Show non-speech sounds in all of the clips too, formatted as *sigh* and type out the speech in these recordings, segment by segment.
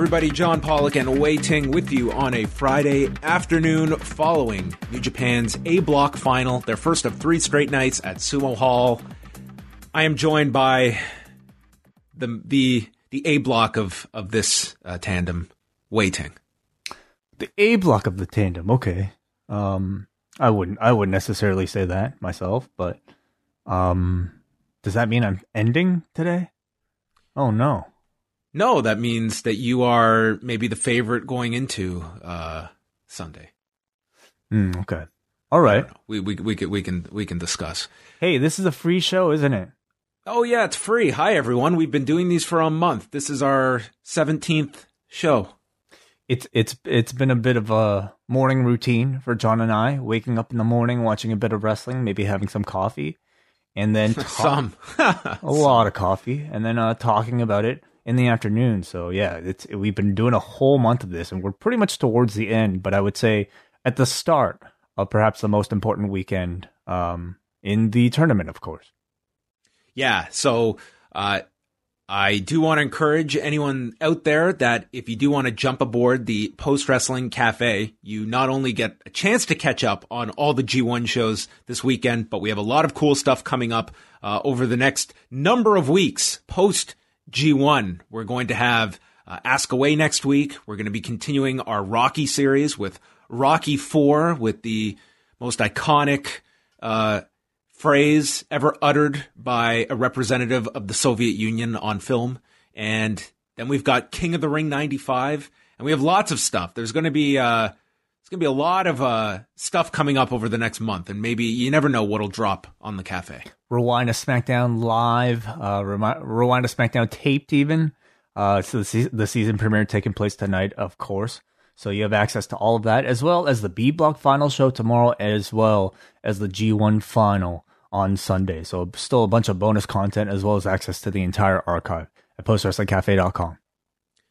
everybody. John Pollock and Wai Ting with you on a Friday afternoon following New Japan's A Block final, their first of three straight nights at Sumo Hall. I am joined by the the the A block of of this uh, tandem, Wai Ting. The A block of the tandem. Okay. Um, I wouldn't I wouldn't necessarily say that myself, but um, does that mean I'm ending today? Oh no. No, that means that you are maybe the favorite going into uh, Sunday. Mm, okay. All right. We we we can we can we can discuss. Hey, this is a free show, isn't it? Oh yeah, it's free. Hi everyone. We've been doing these for a month. This is our 17th show. It's it's it's been a bit of a morning routine for John and I, waking up in the morning, watching a bit of wrestling, maybe having some coffee, and then *laughs* Some. *laughs* a lot of coffee, and then uh, talking about it in the afternoon. So yeah, it's we've been doing a whole month of this, and we're pretty much towards the end. But I would say at the start of perhaps the most important weekend um, in the tournament, of course. Yeah. So uh, I do want to encourage anyone out there that if you do want to jump aboard the Post Wrestling Cafe, you not only get a chance to catch up on all the G1 shows this weekend, but we have a lot of cool stuff coming up uh, over the next number of weeks post G1. We're going to have uh, Ask Away next week. We're going to be continuing our Rocky series with Rocky 4 with the most iconic uh, phrase ever uttered by a representative of the Soviet Union on film. And then we've got King of the Ring 95 and we have lots of stuff. There's going to be, uh, going to be a lot of, uh, stuff coming up over the next month and maybe you never know what'll drop on the cafe. Rewind a SmackDown live, uh, remi- Rewind a SmackDown taped even. Uh, so the, se- the season premiere taking place tonight, of course. So you have access to all of that, as well as the B Block final show tomorrow, as well as the G1 final on Sunday. So still a bunch of bonus content, as well as access to the entire archive at postwrestlingcafe.com.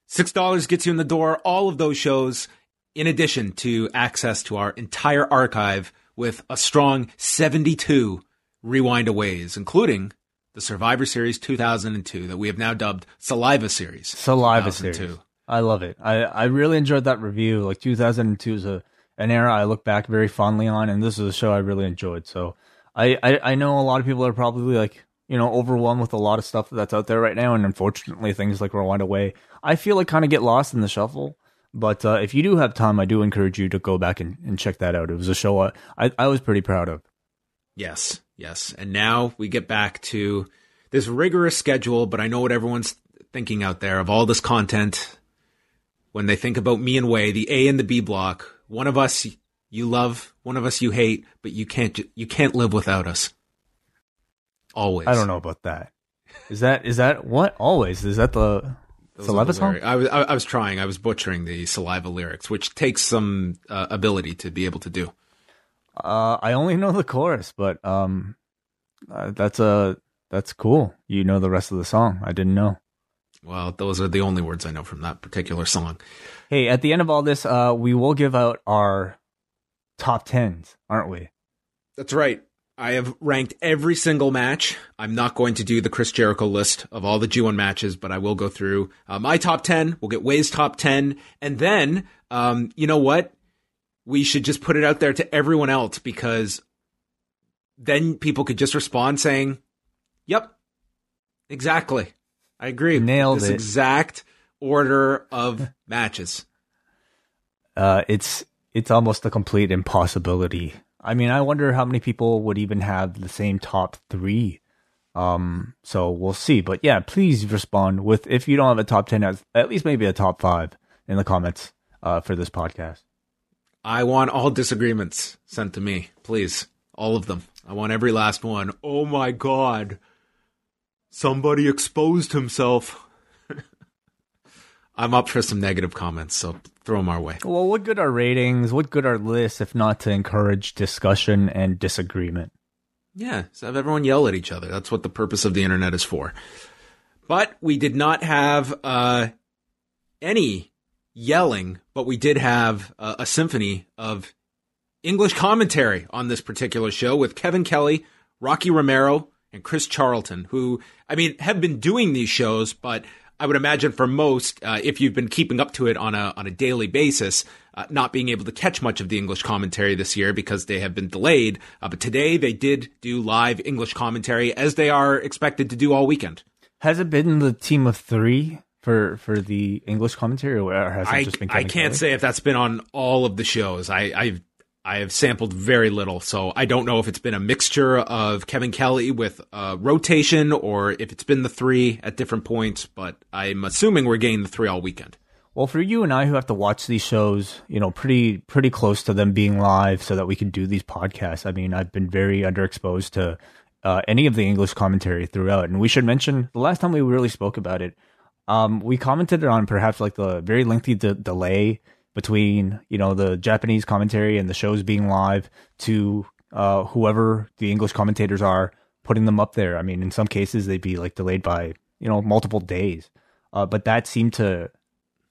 $6 gets you in the door, all of those shows, in addition to access to our entire archive with a strong 72 rewind aways, including the Survivor Series 2002 that we have now dubbed Saliva Series. Saliva series. I love it. I, I really enjoyed that review. Like 2002 is a an era I look back very fondly on, and this is a show I really enjoyed. So I, I, I know a lot of people are probably like you know overwhelmed with a lot of stuff that's out there right now, and unfortunately things like Rewind Away, I feel like kind of get lost in the shuffle. But uh, if you do have time, I do encourage you to go back and, and check that out. It was a show I, I, I was pretty proud of. Yes, yes. And now we get back to this rigorous schedule, but I know what everyone's thinking out there of all this content. When they think about me and Wai, the A and the B block, one of us you love, one of us you hate, but you can't you can't live without us. Always. I don't know about that. Is that is that what always is that the Song? I was I, I was trying. I was butchering the saliva lyrics, which takes some uh, ability to be able to do. Uh, I only know the chorus, but um, uh, that's a that's cool. You know the rest of the song. I didn't know. Well, those are the only words I know from that particular song. Hey, at the end of all this, uh, we will give out our top tens, aren't we? That's right. I have ranked every single match. I'm not going to do the Chris Jericho list of all the G1 matches, but I will go through uh, my top 10. We'll get Wai's top 10. And then, um, you know what? We should just put it out there to everyone else because then people could just respond saying, Yep, exactly. I agree. Nailed this it. exact order of matches. Uh, it's it's almost a complete impossibility. I mean, I wonder how many people would even have the same top three. Um, so we'll see. But yeah, please respond with if you don't have a top ten, at least maybe a top five in the comments uh, for this podcast. I want all disagreements sent to me, please. All of them. I want every last one. Oh my god. Somebody exposed himself. I'm up for some negative comments, so throw them our way. Well, what good are ratings? What good are lists if not to encourage discussion and disagreement? Yeah, so have everyone yell at each other. That's what the purpose of the internet is for. But we did not have uh, any yelling, but we did have uh, a symphony of English commentary on this particular show with Kevin Kelly, Rocky Romero, and Chris Charlton, who, I mean, have been doing these shows, but I would imagine for most, uh, if you've been keeping up to it on a on a daily basis, uh, not being able to catch much of the English commentary this year because they have been delayed. Uh, but today they did do live English commentary as they are expected to do all weekend. Has it been the team of three for for the English commentary, or has it I, just been? I Kevin can't Kelly? say if that's been on all of the shows. I, I've I have sampled very little, so I don't know if it's been a mixture of Kevin Kelly with uh, rotation or if it's been the three at different points. But I'm assuming we're getting the three all weekend. Well, for you and I who have to watch these shows, you know, pretty pretty close to them being live, so that we can do these podcasts. I mean, I've been very underexposed to uh, any of the English commentary throughout, and we should mention the last time we really spoke about it. Um, we commented on perhaps like the very lengthy de- delay between you know the Japanese commentary and the shows being live to uh, whoever the English commentators are putting them up there. I mean, in some cases they'd be like delayed by you know multiple days, uh, but that seemed to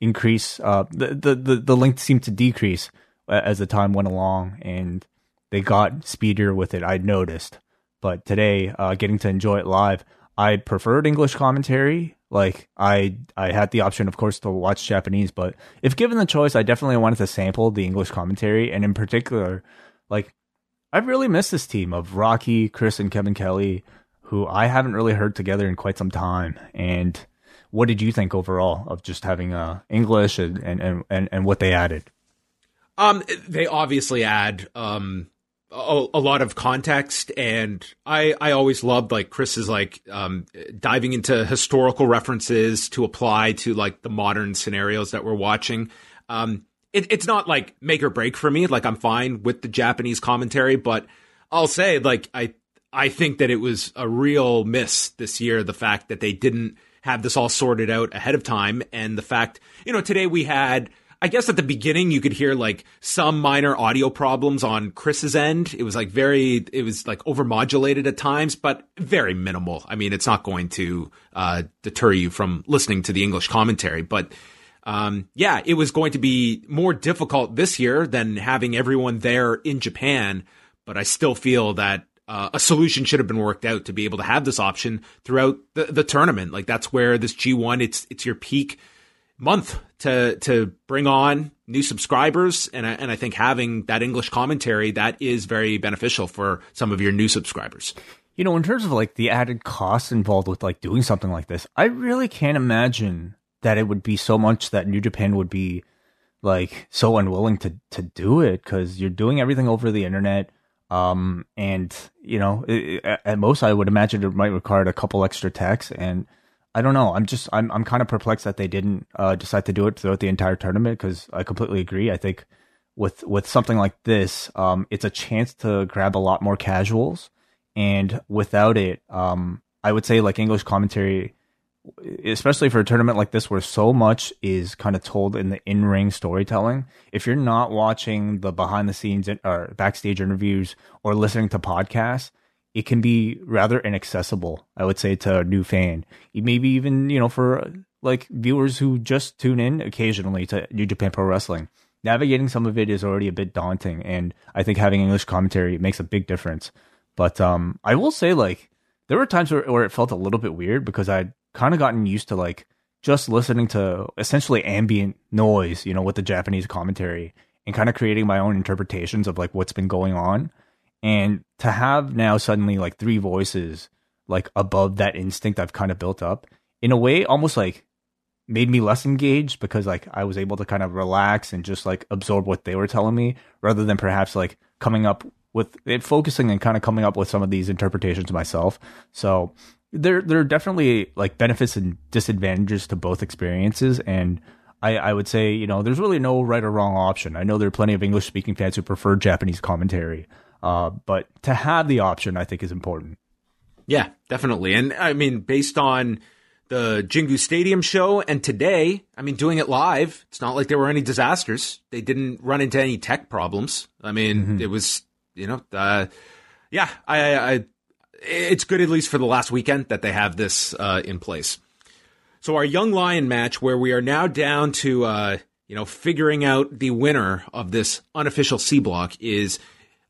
increase. Uh, the, the the the length seemed to decrease as the time went along, and they got speedier with it. I noticed, but today, uh, getting to enjoy it live, I preferred English commentary. Like I, I had the option, of course, to watch Japanese, but if given the choice, I definitely wanted to sample the English commentary, and in particular, like I've really missed this team of Rocky, Chris, and Kevin Kelly, who I haven't really heard together in quite some time. And what did you think overall of just having uh, English and, and, and, and what they added? Um, they obviously add um a, a lot of context, and I I always loved like Chris's like um diving into historical references to apply to like the modern scenarios that we're watching. Um, it, it's not like make or break for me. Like I'm fine with the Japanese commentary, but I'll say like I I think that it was a real miss this year. The fact that they didn't have this all sorted out ahead of time, and the fact you know today we had. I guess at the beginning you could hear like some minor audio problems on Chris's end. It was like very, it was like overmodulated at times, but very minimal. I mean, it's not going to uh, deter you from listening to the English commentary, but um, yeah, it was going to be more difficult this year than having everyone there in Japan. But I still feel that uh, a solution should have been worked out to be able to have this option throughout the, the tournament. Like that's where this G1, it's it's your peak month to to bring on new subscribers, and I, and I think having that English commentary that is very beneficial for some of your new subscribers. You know, in terms of like the added costs involved with like doing something like this, I really can't imagine that it would be so much that New Japan would be like so unwilling to to do it because you're doing everything over the internet. Um, and you know, it, at most, I would imagine it might require a couple extra techs, and I don't know. I'm just I'm I'm kind of perplexed that they didn't uh, decide to do it throughout the entire tournament because I completely agree. I think with with something like this, um, it's a chance to grab a lot more casuals, and without it, um, I would say like English commentary especially for a tournament like this where so much is kind of told in the in-ring storytelling if you're not watching the behind the scenes or backstage interviews or listening to podcasts it can be rather inaccessible i would say to a new fan. Maybe even you know for like viewers who just tune in occasionally to new japan pro wrestling. Navigating some of it is already a bit daunting and i think having english commentary makes a big difference. But um i will say like there were times where, where it felt a little bit weird because i'd kind of gotten used to like just listening to essentially ambient noise, you know, with the Japanese commentary and kind of creating my own interpretations of like what's been going on. And to have now suddenly like three voices like above that instinct I've kind of built up in a way almost like made me less engaged because like I was able to kind of relax and just like absorb what they were telling me rather than perhaps like coming up with it focusing and kind of coming up with some of these interpretations myself. So there there are definitely like benefits and disadvantages to both experiences and I, I would say, you know, there's really no right or wrong option. I know there are plenty of English speaking fans who prefer Japanese commentary. Uh, but to have the option I think is important. Yeah, definitely. And I mean, based on the Jingu Stadium show and today, I mean, doing it live, it's not like there were any disasters. They didn't run into any tech problems. I mean, mm-hmm. it was, you know, uh, yeah, I, I, it's good at least for the last weekend that they have this uh, in place. So our young lion match, where we are now down to uh, you know figuring out the winner of this unofficial C block, is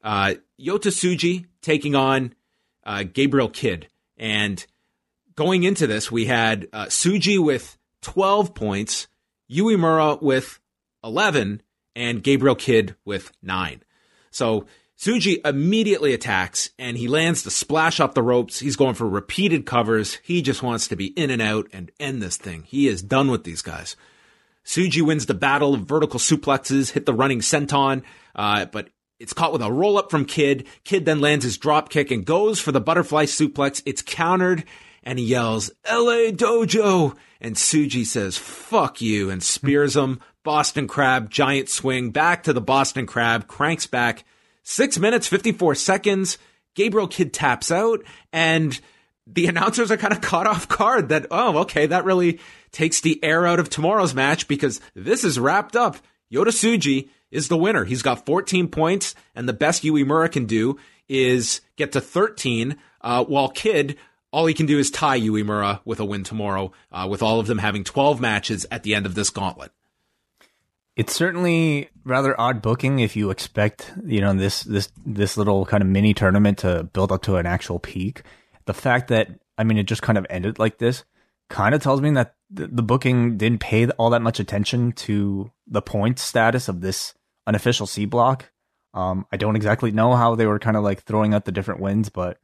uh, Yota Tsuji taking on uh, Gabriel Kidd. And going into this, we had uh, Tsuji with 12 points, Uemura with 11, and Gabriel Kidd with 9. So Tsuji immediately attacks and he lands the splash off the ropes. He's going for repeated covers. He just wants to be in and out and end this thing. He is done with these guys. Tsuji wins the battle of vertical suplexes, hit the running senton, uh, but it's caught with a roll up from Kidd. Kidd then lands his drop kick and goes for the butterfly suplex. It's countered and he yells, LA Dojo. And Tsuji says, fuck you and spears him. Boston Crab, giant swing back to the Boston Crab, cranks back. Six minutes, 54 seconds. Gabriel Kidd taps out, and the *laughs* announcers are kind of caught off guard that, oh, okay, that really takes the air out of tomorrow's match because this is wrapped up. Yota Tsuji is the winner. He's got 14 points, and the best Uemura can do is get to 13, uh, while Kidd, all he can do is tie Uemura with a win tomorrow, uh, with all of them having 12 matches at the end of this gauntlet. It's certainly rather odd booking if you expect, you know, this this this little kind of mini tournament to build up to an actual peak. The fact that I mean it just kind of ended like this kind of tells me that the booking didn't pay all that much attention to the point status of this unofficial C block. Um, I don't exactly know how they were kind of like throwing out the different wins, but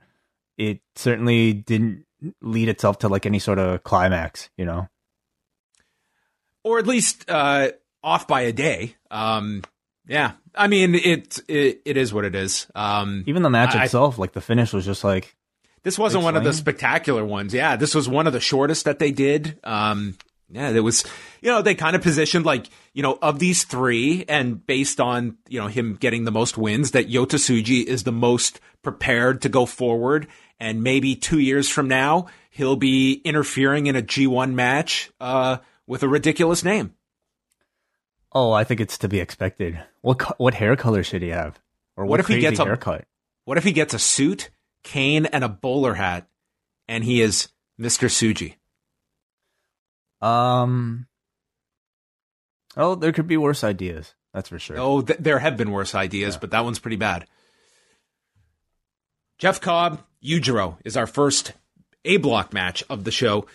it certainly didn't lead itself to like any sort of climax, you know. Or at least uh off by a day. Um, yeah, I mean it, it it is what it is. Um, Even the match I, itself, like the finish was just like this wasn't one of the spectacular ones. Yeah, this was one of the shortest that they did. Um, yeah, it was, you know, they kind of positioned like, you know, of these three and based on, you know, him getting the most wins that Yota Tsuji is the most prepared to go forward. And maybe two years from now, he'll be interfering in a G1 match, uh, with a ridiculous name. Oh, I think it's to be expected. What what hair color should he have? Or what, what if he gets a haircut? What if he gets a suit, cane, and a bowler hat, and he is Mister Tsuji? Um. Oh, there could be worse ideas. That's for sure. Oh, th- there have been worse ideas, yeah. but that one's pretty bad. Jeff Cobb, Yujiro is our first A block match of the show.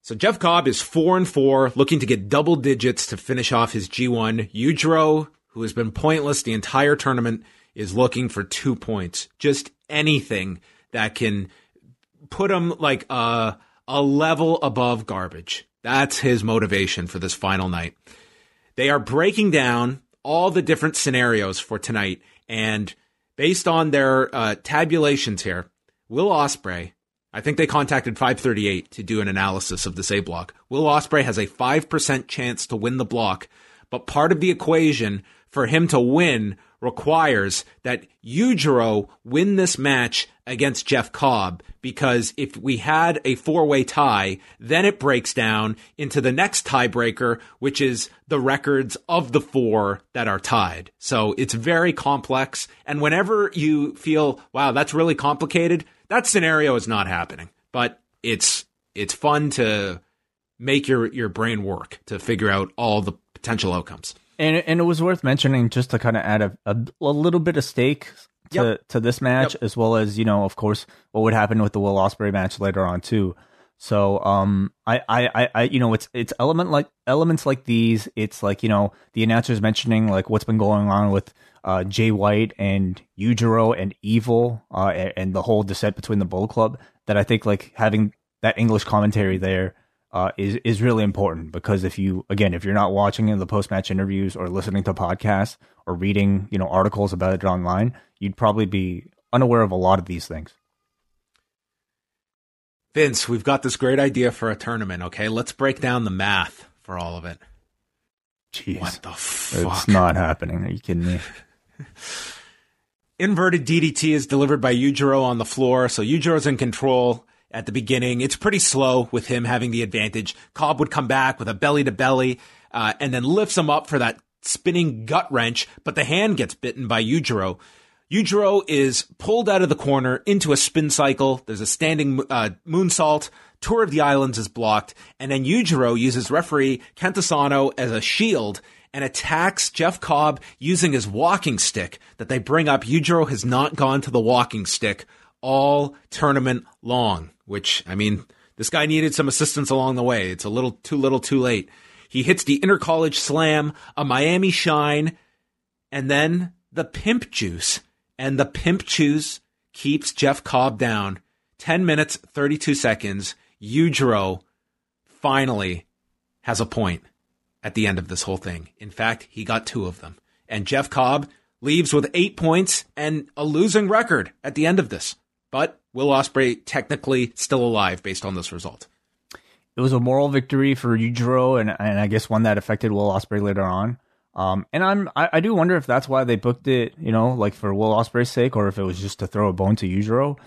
So Jeff Cobb is four and four, looking to get double digits to finish off his G1. Yujiro, who has been pointless the entire tournament, is looking for two points. Just anything that can put him like a, a level above garbage. That's his motivation for this final night. They are breaking down all the different scenarios for tonight, and based on their uh, tabulations here, Will Ospreay, I think they contacted 538 to do an analysis of this A block. Will Ospreay has a 5% chance to win the block, but part of the equation for him to win requires that Yujiro win this match against Jeff Cobb because if we had a four way tie, then it breaks down into the next tiebreaker, which is the records of the four that are tied. So it's very complex. And whenever you feel, wow, that's really complicated, that scenario is not happening, but it's it's fun to make your your brain work to figure out all the potential outcomes. And and it was worth mentioning just to kind of add a, a, a little bit of stake to yep. to this match, yep. as well as you know, of course, what would happen with the Will Ospreay match later on too. So um, I, I, I, you know, it's it's element like elements like these. It's like you know the announcers mentioning like what's been going on with uh, Jay White and Yujiro and Evil uh, and, and, the whole descent between the Bull Club that I think like having that English commentary there uh, is is really important because if you again if you're not watching in the post match interviews or listening to podcasts or reading you know articles about it online, you'd probably be unaware of a lot of these things. Vince, we've got this great idea for a tournament. Okay, let's break down the math for all of it. Jeez, what the fuck? It's not happening. Are you kidding me? *laughs* Inverted DDT is delivered by Yujiro on the floor, so Yujiro's in control at the beginning. It's pretty slow with him having the advantage. Cobb would come back with a belly to belly, uh, and then lifts him up for that spinning gut wrench, but the hand gets bitten by Yujiro. Yujiro is pulled out of the corner into a spin cycle. There's a standing uh, moonsault. Tour of the Islands is blocked, and then Yujiro uses referee Kenta Sato as a shield and attacks Jeff Cobb using his walking stick that they bring up. Yujiro has not gone to the walking stick all tournament long, which, I mean, This guy needed some assistance along the way. It's a little too little too late. He hits the intercollege slam, a Miami shine, and then the pimp juice. And the pimp juice keeps Jeff Cobb down. 10 minutes, 32 seconds. Yujiro finally has a point at the end of this whole thing. In fact, he got two of them. And Jeff Cobb leaves with eight points and a losing record at the end of this. But Will Ospreay technically still alive based on this result. It was a moral victory for Yujiro, and, and I guess one that affected Will Ospreay later on. Um, and I'm I, I, do wonder if that's why they booked it, you know, like for Will Ospreay's sake, or if it was just to throw a bone to Yujiro.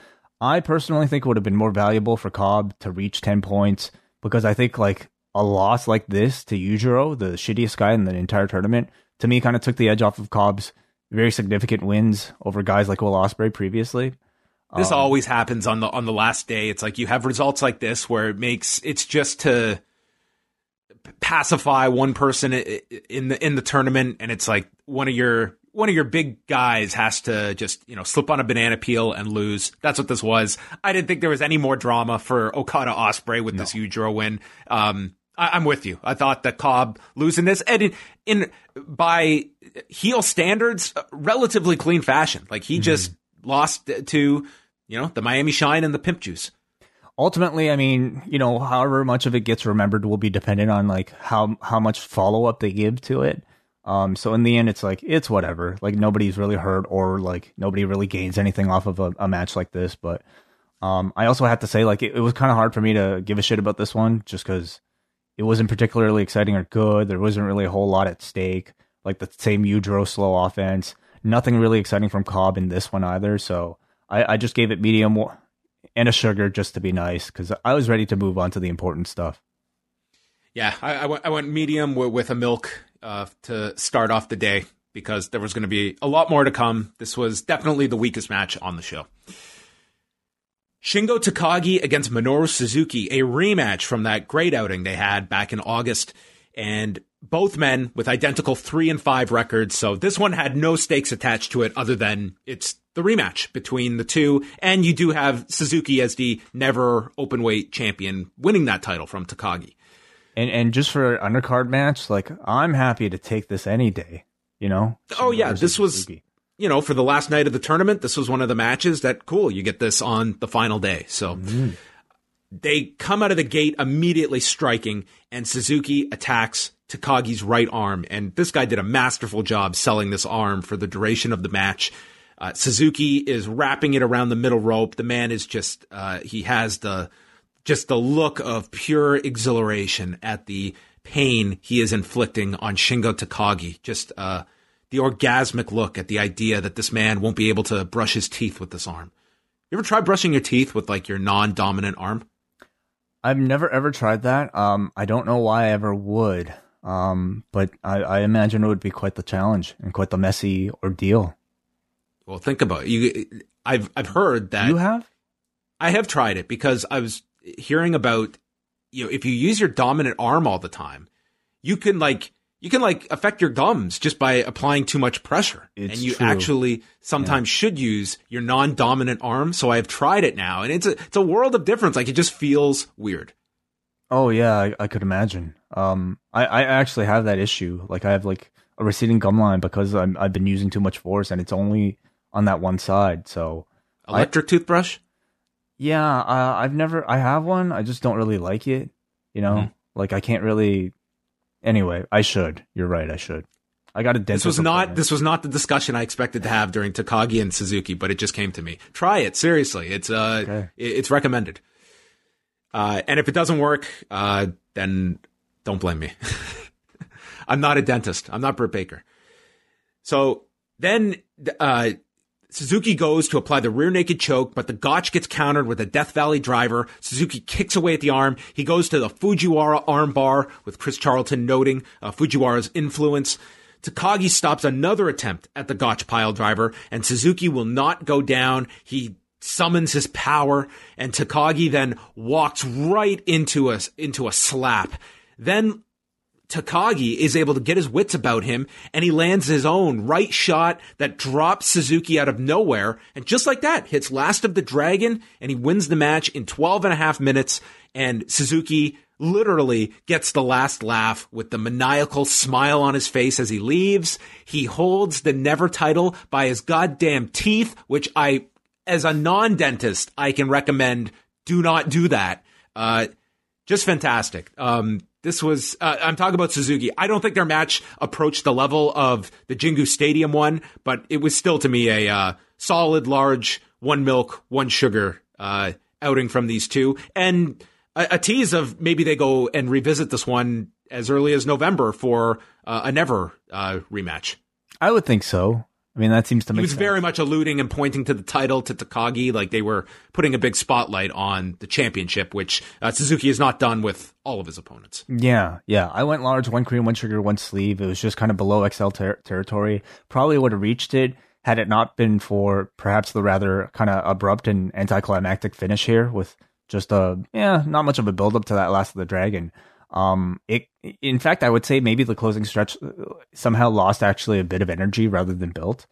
I personally think it would have been more valuable for Cobb to reach ten points because I think like a loss like this to Yujiro, the shittiest guy in the entire tournament, to me kind of took the edge off of Cobb's very significant wins over guys like Will Ospreay previously. This um, always happens on the on the last day. It's like you have results like this where it makes it's just to pacify one person in the in the tournament, and it's like one of your one of your big guys has to just you know slip on a banana peel and lose. That's what this was. I didn't think there was any more drama for Okada Ospreay with no. this Yujiro win. Um, I, am with you. I thought that Cobb losing this and in, in by heel standards, relatively clean fashion. Like he mm-hmm. just lost to you know the Miami Shine and the Pimp Juice ultimately, I mean, you know, however much of it gets remembered will be dependent on like how how much follow up they give to it. Um, so in the end, it's like it's whatever. Like nobody's really hurt or like nobody really gains anything off of a, a match like this. But um, I also have to say, like it, it was kind of hard for me to give a shit about this one just because it wasn't particularly exciting or good. There wasn't really a whole lot at stake. Like the same Yujiro slow offense. Nothing really exciting from Cobb in this one either. So I, I just gave it medium and a sugar just to be nice because I was ready to move on to the important stuff. Yeah, I, I, went, I went medium with, a milk uh, to start off the day because there was going to be a lot more to come. This was definitely the weakest match on the show. Shingo Takagi against Minoru Suzuki, a rematch from that great outing they had back in August. And both men with identical three and five records. So this one had no stakes attached to it other than it's the rematch between the two. And you do have Suzuki as the never open weight champion winning that title from Takagi. And and just for an undercard match, like I'm happy to take this any day, you know? Oh yeah, this was Suzuki. you know, for the last night of the tournament, this was one of the matches that cool, you get this on the final day. So mm-hmm. they come out of the gate immediately striking and Suzuki attacks Takagi's right arm. And this guy did a masterful job selling this arm for the duration of the match. Uh, Suzuki is wrapping it around the middle rope. The man is just, uh, he has the, just the look of pure exhilaration at the pain he is inflicting on Shingo Takagi. Just, uh, the orgasmic look at the idea that this man won't be able to brush his teeth with this arm. You ever try brushing your teeth with like your non-dominant arm? I've never ever tried that. Um, I don't know why I ever would. Um, but I, I, imagine it would be quite the challenge and quite the messy ordeal. Well, think about it. You, I've I've heard that you have. I have tried it because I was hearing about you know if you use your dominant arm all the time, you can like you can like affect your gums just by applying too much pressure. It's and you true. actually sometimes yeah. should use your non-dominant arm. So I've tried it now, and it's a it's a world of difference. Like it just feels weird. Oh yeah, I, I could imagine. Um, I, I actually have that issue. Like I have like a receding gum line because I'm, I've been using too much force, and it's only on that one side. So electric I, toothbrush. Yeah, uh, I've never. I have one. I just don't really like it. You know, mm-hmm. like I can't really. Anyway, I should. You're right. I should. I got a dentist. This was not. This was not the discussion I expected to have during Takagi and Suzuki, but it just came to me. Try it seriously. It's uh, okay. it's recommended. Uh, and if it doesn't work, uh, then don't blame me. *laughs* I'm not a dentist. I'm not Britt Baker. So then, uh, Suzuki goes to apply the rear naked choke, but the gotch gets countered with a Death Valley driver. Suzuki kicks away at the arm. He goes to the Fujiwara armbar with Chris Charlton noting uh, Fujiwara's influence. Takagi stops another attempt at the gotch pile driver, and Suzuki will not go down. He summons his power, and Takagi then walks right into a into a slap. Then Takagi is able to get his wits about him and he lands his own right shot that drops Suzuki out of nowhere. And just like that, hits last of the dragon and he wins the match in 12 and a half minutes. And Suzuki literally gets the last laugh with the maniacal smile on his face as he leaves. He holds the never title by his goddamn teeth, which I, as a non-dentist, I can recommend do not do that. Uh, just fantastic. Um, this was, uh, I'm talking about Suzuki. I don't think their match approached the level of the Jingu Stadium one, but it was still to me a, uh, solid, large, one milk, one sugar, uh, outing from these two. And, a, a, tease of maybe they go and revisit this one as early as November for uh, a never uh, rematch. I would think so. I mean, that seems to make. He was sense. very much alluding and pointing to the title to Takagi, like they were putting a big spotlight on the championship, which uh, Suzuki has not done with all of his opponents. Yeah, yeah. I went large, one cream, one sugar, one sleeve. It was just kind of below XL ter- territory. Probably would have reached it had it not been for perhaps the rather kind of abrupt and anticlimactic finish here with just a yeah, not much of a build up to that last of the dragon. Um, it in fact, I would say maybe the closing stretch uh, somehow lost actually a bit of energy rather than built.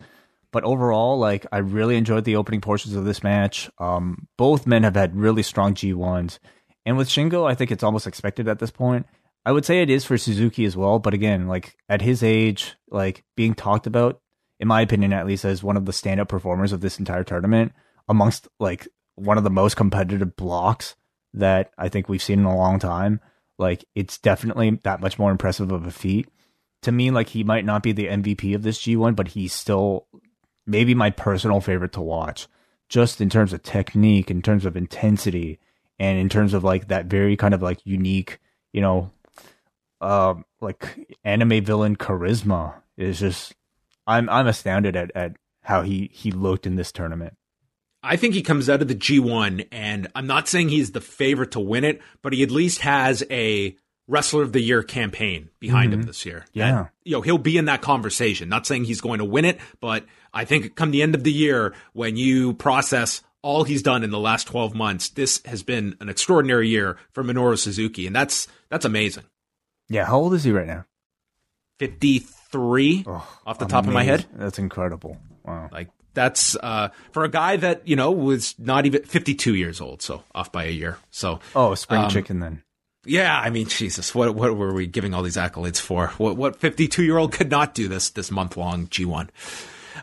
But overall, like I really enjoyed the opening portions of this match. Um, both men have had really strong G ones, and with Shingo, I think it's almost expected at this point. I would say it is for Suzuki as well, but again, like at his age, like being talked about, in my opinion at least, as one of the stand-up performers of this entire tournament, amongst like one of the most competitive blocks that I think we've seen in a long time. Like it's definitely that much more impressive of a feat. To me, like he might not be the MVP of this G1, but he's still maybe my personal favorite to watch. Just in terms of technique, in terms of intensity, and in terms of like that very kind of like unique, you know, uh, like anime villain charisma is just I'm I'm astounded at at how he he looked in this tournament. I think he comes out of the G1, and I'm not saying he's the favorite to win it, but he at least has a Wrestler of the Year campaign behind mm-hmm. him this year. Yeah. And, you know, he'll be in that conversation. Not saying he's going to win it, but I think come the end of the year, when you process all he's done in the last 12 months, this has been an extraordinary year for Minoru Suzuki, and that's that's amazing. Yeah, how old is he right now? 53 oh, off the top of my head. That's incredible. Wow. Like that's uh, for a guy that you know was not even 52 years old, so off by a year. So oh, spring um, chicken then. Yeah, I mean, Jesus, what what were we giving all these accolades for? What what 52 year old could not do this this month long G1?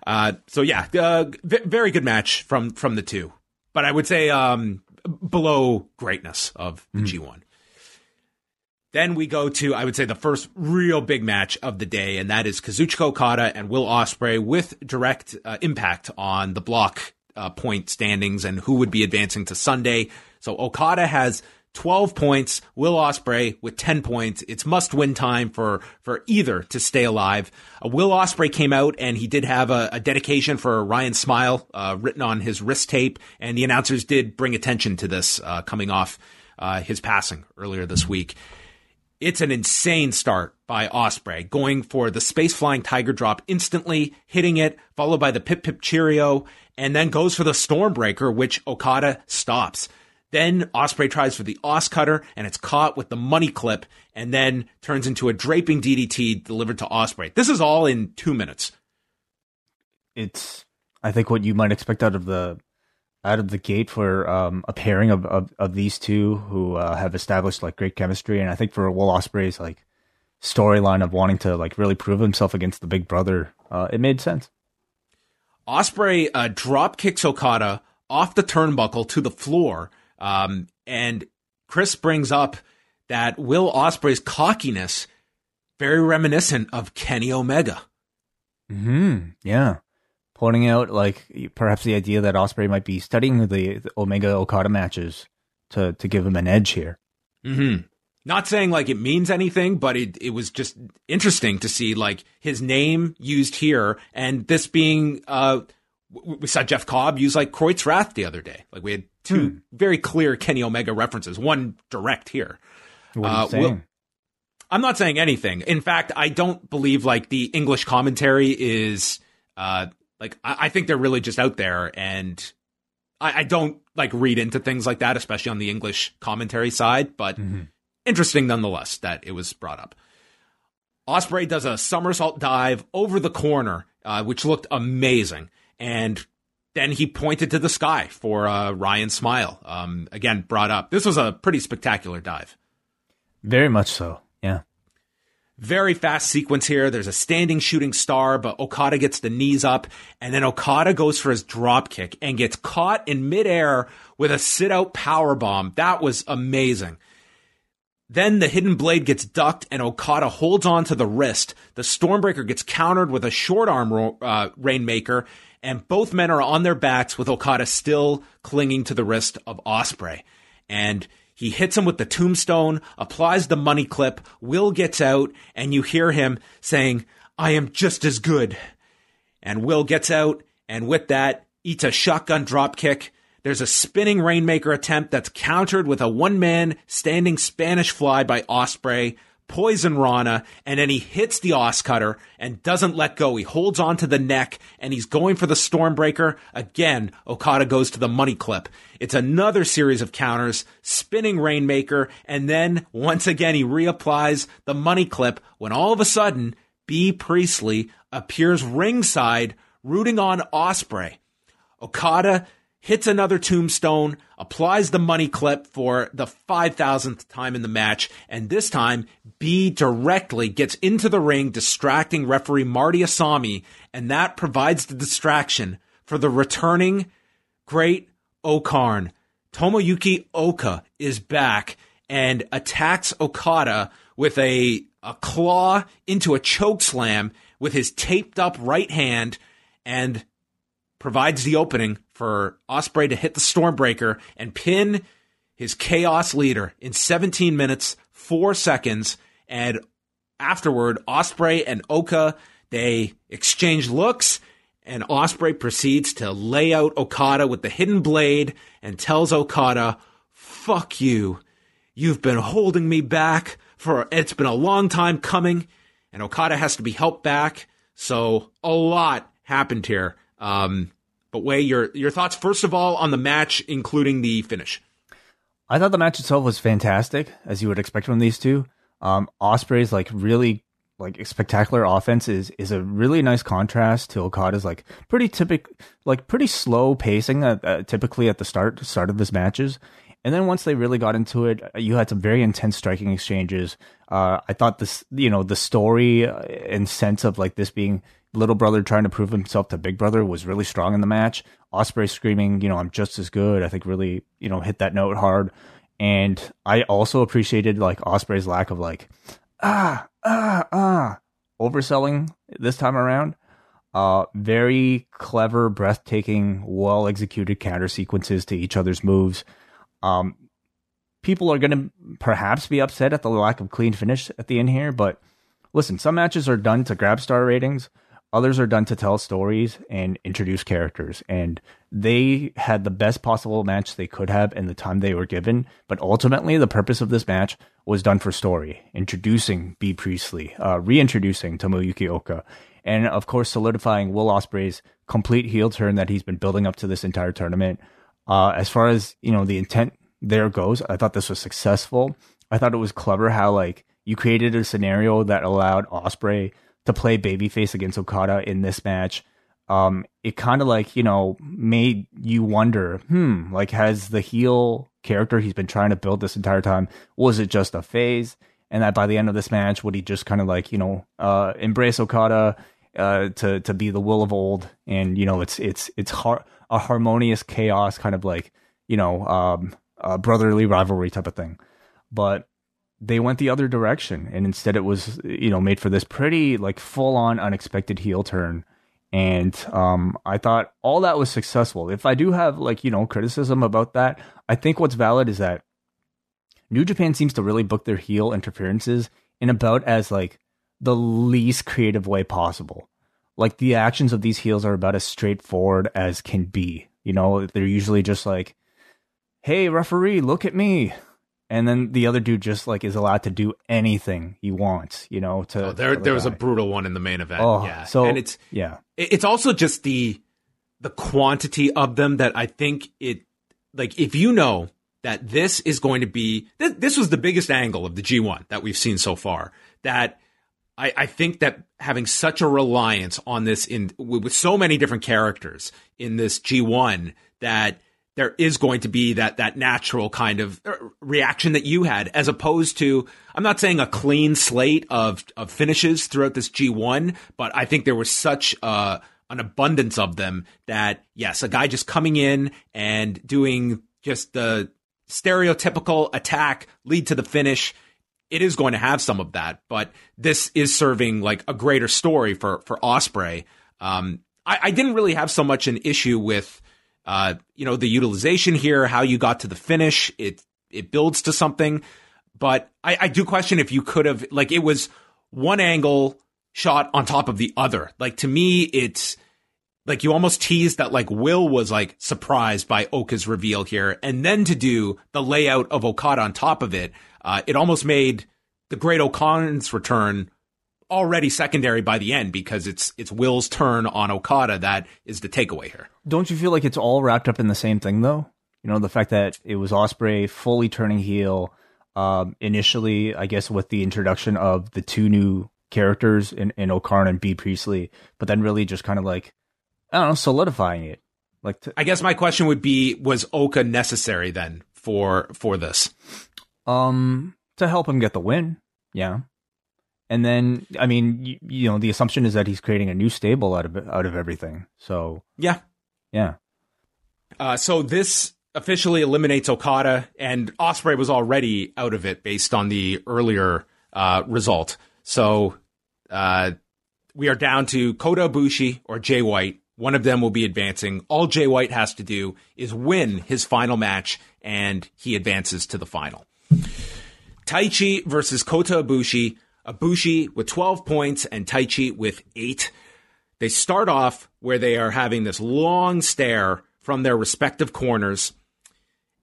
Uh, so yeah, uh, v- very good match from from the two, but I would say um, below greatness of the mm. G1. Then we go to, I would say, the first real big match of the day, and that is Kazuchika Okada and Will Ospreay with direct uh, impact on the block uh, point standings and who would be advancing to Sunday. So Okada has 12 points, Will Ospreay with 10 points. It's must win time for, for either to stay alive. Uh, Will Ospreay came out and he did have a, a dedication for Ryan Smile, uh, written on his wrist tape. And the announcers did bring attention to this, uh, coming off, uh, his passing earlier this week. It's an insane start by Ospreay, going for the space flying tiger drop instantly, hitting it, followed by the pip pip cheerio, and then goes for the stormbreaker, which Okada stops. Then Ospreay tries for the Os cutter, and it's caught with the money clip, and then turns into a draping DDT delivered to Ospreay. This is all in two minutes. It's, I think, what you might expect out of the out of the gate for um, a pairing of, of, of, these two who uh, have established like great chemistry, and I think for Will Ospreay's like storyline of wanting to like really prove himself against the big brother, uh, it made sense. Ospreay uh, drop kicks Okada off the turnbuckle to the floor, um, and Chris brings up that Will Ospreay's cockiness very reminiscent of Kenny Omega. Hmm. Yeah pointing out like perhaps the idea that Ospreay might be studying the, the Omega Okada matches to to give him an edge here. Mm-hmm. Not saying like it means anything, but it it was just interesting to see like his name used here, and this being uh we saw Jeff Cobb use like Croyt's Wrath the other day. Like we had two hmm. very clear Kenny Omega references, one direct here. What are you uh, saying? We'll, I'm not saying anything. In fact, I don't believe like the English commentary is uh, like I, I think they're really just out there, and I, I, don't like read into things like that, especially on the English commentary side. But mm-hmm. interesting nonetheless that it was brought up. Ospreay does a somersault dive over the corner, uh, which looked amazing. And then he pointed to the sky for uh, Ryan Smile. Um, again, brought up. This was a pretty spectacular dive. Very much so. Yeah. Very fast sequence here. There's a standing shooting star, but Okada gets the knees up, and then Okada goes for his drop kick and gets caught in midair with a sit out power bomb. That was amazing. Then the hidden blade gets ducked and Okada holds on to the wrist. The Stormbreaker gets countered with a short arm uh, Rainmaker, and both men are on their backs with Okada still clinging to the wrist of Ospreay. And he hits him with the tombstone, applies the money clip. Will gets out, and you hear him saying, I am just as good. And Will gets out, and with that, eats a shotgun drop kick there's a spinning Rainmaker attempt that's countered with a one man standing Spanish fly by Ospreay, Poison Rana, and then he hits the OsCutter and doesn't let go. He holds on to the neck and he's going for the Stormbreaker. Again, Okada goes to the money clip. It's another series of counters, spinning Rainmaker, and then once again he reapplies the money clip when all of a sudden Bea Priestley appears ringside rooting on Ospreay. Okada hits another tombstone, applies the money clip for the 5,000th time in the match, and this time Bea directly gets into the ring, distracting referee Marty Asami, and that provides the distraction for the returning great O-Khan. Tomoyuki Oka is back and attacks Okada with a, a claw into a choke slam with his taped up right hand and provides the opening for Ospreay to hit the Stormbreaker and pin his chaos leader in 17 minutes, 4 seconds. And afterward, Ospreay and Oka, they exchange looks and Ospreay proceeds to lay out Okada with the hidden blade and tells Okada, fuck you. You've been holding me back for, it's been a long time coming and Okada has to be helped back. So a lot happened here. Um, but Wai, your your thoughts first of all on the match, including the finish. I thought the match itself was fantastic, as you would expect from these two. Um, Ospreay's like really like spectacular offense is is a really nice contrast to Okada's like pretty typical like pretty slow pacing at, uh, typically at the start start of his matches. And then once they really got into it, you had some very intense striking exchanges. Uh, I thought this, you know, the story and sense of like this being little brother trying to prove himself to big brother was really strong in the match. Ospreay screaming, you know, I'm just as good. I think really, you know, hit that note hard. And I also appreciated like Ospreay's lack of like, ah, ah, ah, overselling this time around. Uh, very clever, breathtaking, well executed counter sequences to each other's moves. Um, people are going to perhaps be upset at the lack of clean finish at the end here, but listen, some matches are done to grab star ratings. Others are done to tell stories and introduce characters. And they had the best possible match they could have in the time they were given. But ultimately, the purpose of this match was done for story, introducing Bea Priestley, uh, reintroducing Tomoyuki Oka, and of course, solidifying Will Ospreay's complete heel turn that he's been building up to this entire tournament. Uh, as far as, you know, the intent there goes, I thought this was successful. I thought it was clever how, like, you created a scenario that allowed Ospreay to play babyface against Okada in this match, um, it kind of like you know made you wonder, hmm, like has the heel character he's been trying to build this entire time was it just a phase? And that by the end of this match, would he just kind of like you know uh, embrace Okada uh, to to be the will of old? And you know it's it's it's har- a harmonious chaos kind of like you know um, brotherly rivalry type of thing. But they went the other direction and instead it was you know made for this pretty like full on unexpected heel turn. And um, i thought all that was successful. If i do have like you know criticism about that i think what's valid is that new japan seems to really book their heel interferences in about as like the least creative way possible. Like the actions of these heels are about as straightforward as can be. You know they're usually just like hey referee look at me and then the other dude just like is allowed to do anything he wants, you know. To oh, there, there was a brutal one in the main event. Oh, yeah, so and it's yeah, it's also just the the quantity of them that I think it like if you know that this is going to be this, this was the biggest angle of the G1 that we've seen so far that I, I think that having such a reliance on this in with so many different characters in this G1 that there is going to be that that natural kind of uh, reaction that you had, as opposed to I'm not saying a clean slate of of finishes throughout this G1, but I think there was such uh, an abundance of them that yes, a guy just coming in and doing just the stereotypical attack lead to the finish. It is going to have some of that, but this is serving like a greater story for for Ospreay. Um, I, I didn't really have so much an issue with uh, you know, the utilization here, how you got to the finish, it it builds to something. But I, I do question if you could have like it was one angle shot on top of the other. Like to me, it's like you almost teased that like Will was like surprised by O-Khan's reveal here, and then to do the layout of Okada on top of it, uh, it almost made the Great-O-Khan's return already secondary by the end because it's it's Will's turn on Okada that is the takeaway here. Don't you feel like it's all wrapped up in the same thing though? You know, the fact that it was Ospreay fully turning heel um, initially, I guess, with the introduction of the two new characters in, in O-Khan and Bea Priestley, but then really just kind of like I don't know, solidifying it. Like, to- I guess my question would be: Was O-Khan necessary then for for this? Um, to help him get the win, yeah. And then, I mean, you, you, know, the assumption is that he's creating a new stable out of out of everything. So yeah, yeah. Uh, so this officially eliminates Okada, and Ospreay was already out of it based on the earlier uh, result. So uh, we are down to Kota Ibushi or Jay White. One of them will be advancing. All Jay White has to do is win his final match, and he advances to the final. Taichi versus Kota Ibushi. Ibushi with 12 points and Taichi with 8. They start off where they are having this long stare from their respective corners,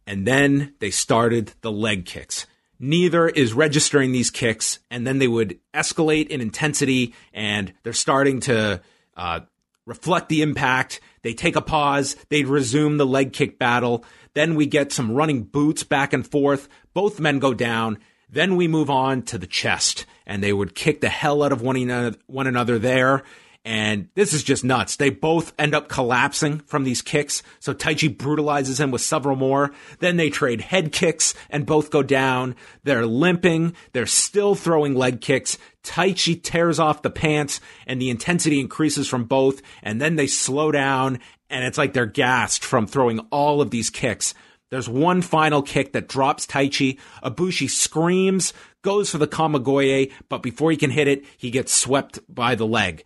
and then they started the leg kicks. Neither is registering these kicks, and then they would escalate in intensity, and they're starting to uh, reflect the impact. They take a pause, they'd resume the leg kick battle. Then we get some running boots back and forth. Both men go down. Then we move on to the chest, and they would kick the hell out of one another, one another there. And this is just nuts. They both end up collapsing from these kicks. So Taichi brutalizes him with several more. Then they trade head kicks and both go down. They're limping. They're still throwing leg kicks. Taichi tears off the pants and the intensity increases from both. And then they slow down and it's like they're gassed from throwing all of these kicks. There's one final kick that drops Taichi. Ibushi screams, goes for the Kamigoye, but before he can hit it, he gets swept by the leg.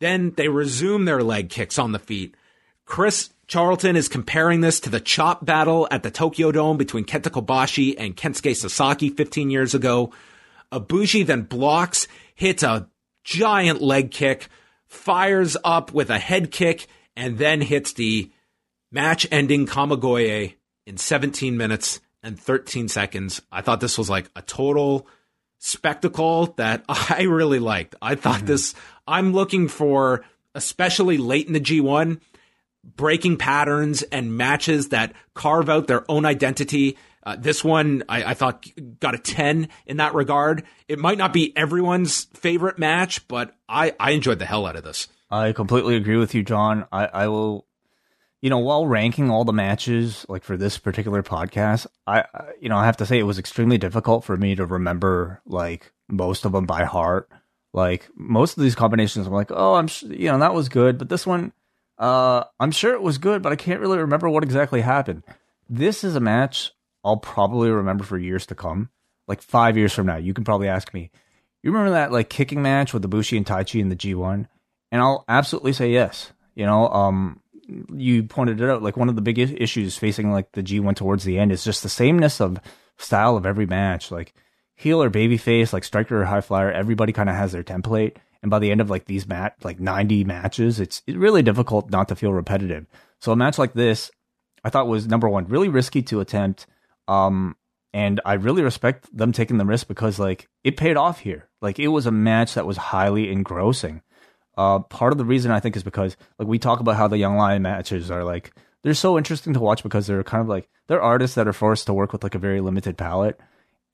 Then they resume their leg kicks on the feet. Chris Charlton is comparing this to the chop battle at the Tokyo Dome between Kenta Kobashi and Kensuke Sasaki 15 years ago. Ibushi then blocks, hits a giant leg kick, fires up with a head kick, and then hits the match ending Kamigoye in 17 minutes and 13 seconds. I thought this was like a total spectacle that *laughs* I really liked. I thought mm-hmm. this, I'm looking for, especially late in the G1, breaking patterns and matches that carve out their own identity. Uh, this one, I, I, thought, got a 10 in that regard. It might not be everyone's favorite match, but I, I enjoyed the hell out of this. I completely agree with you, John. I, I will you know, while ranking all the matches, like for this particular podcast, I, you know, I have to say it was extremely difficult for me to remember like most of them by heart. Like most of these combinations, I'm like, oh, I'm, you know, that was good, but this one, uh, I'm sure it was good, but I can't really remember what exactly happened. This is a match I'll probably remember for years to come. Like five years from now, you can probably ask me, you remember that like kicking match with the Bushi and Taichi in the G1? And I'll absolutely say yes. You know, um, you pointed it out, like one of the big issues facing like the G1 towards the end is just the sameness of style of every match. Like heel or babyface, like striker or high flyer, everybody kind of has their template. And by the end of like these mat like 90 matches, it's, it's really difficult not to feel repetitive. So a match like this, I thought was number one, really risky to attempt. Um, and I really respect them taking the risk because like it paid off here. Like it was a match that was highly engrossing. Uh, part of the reason I think is because like we talk about how the Young Lion matches are like they're so interesting to watch because they're kind of like they're artists that are forced to work with like a very limited palette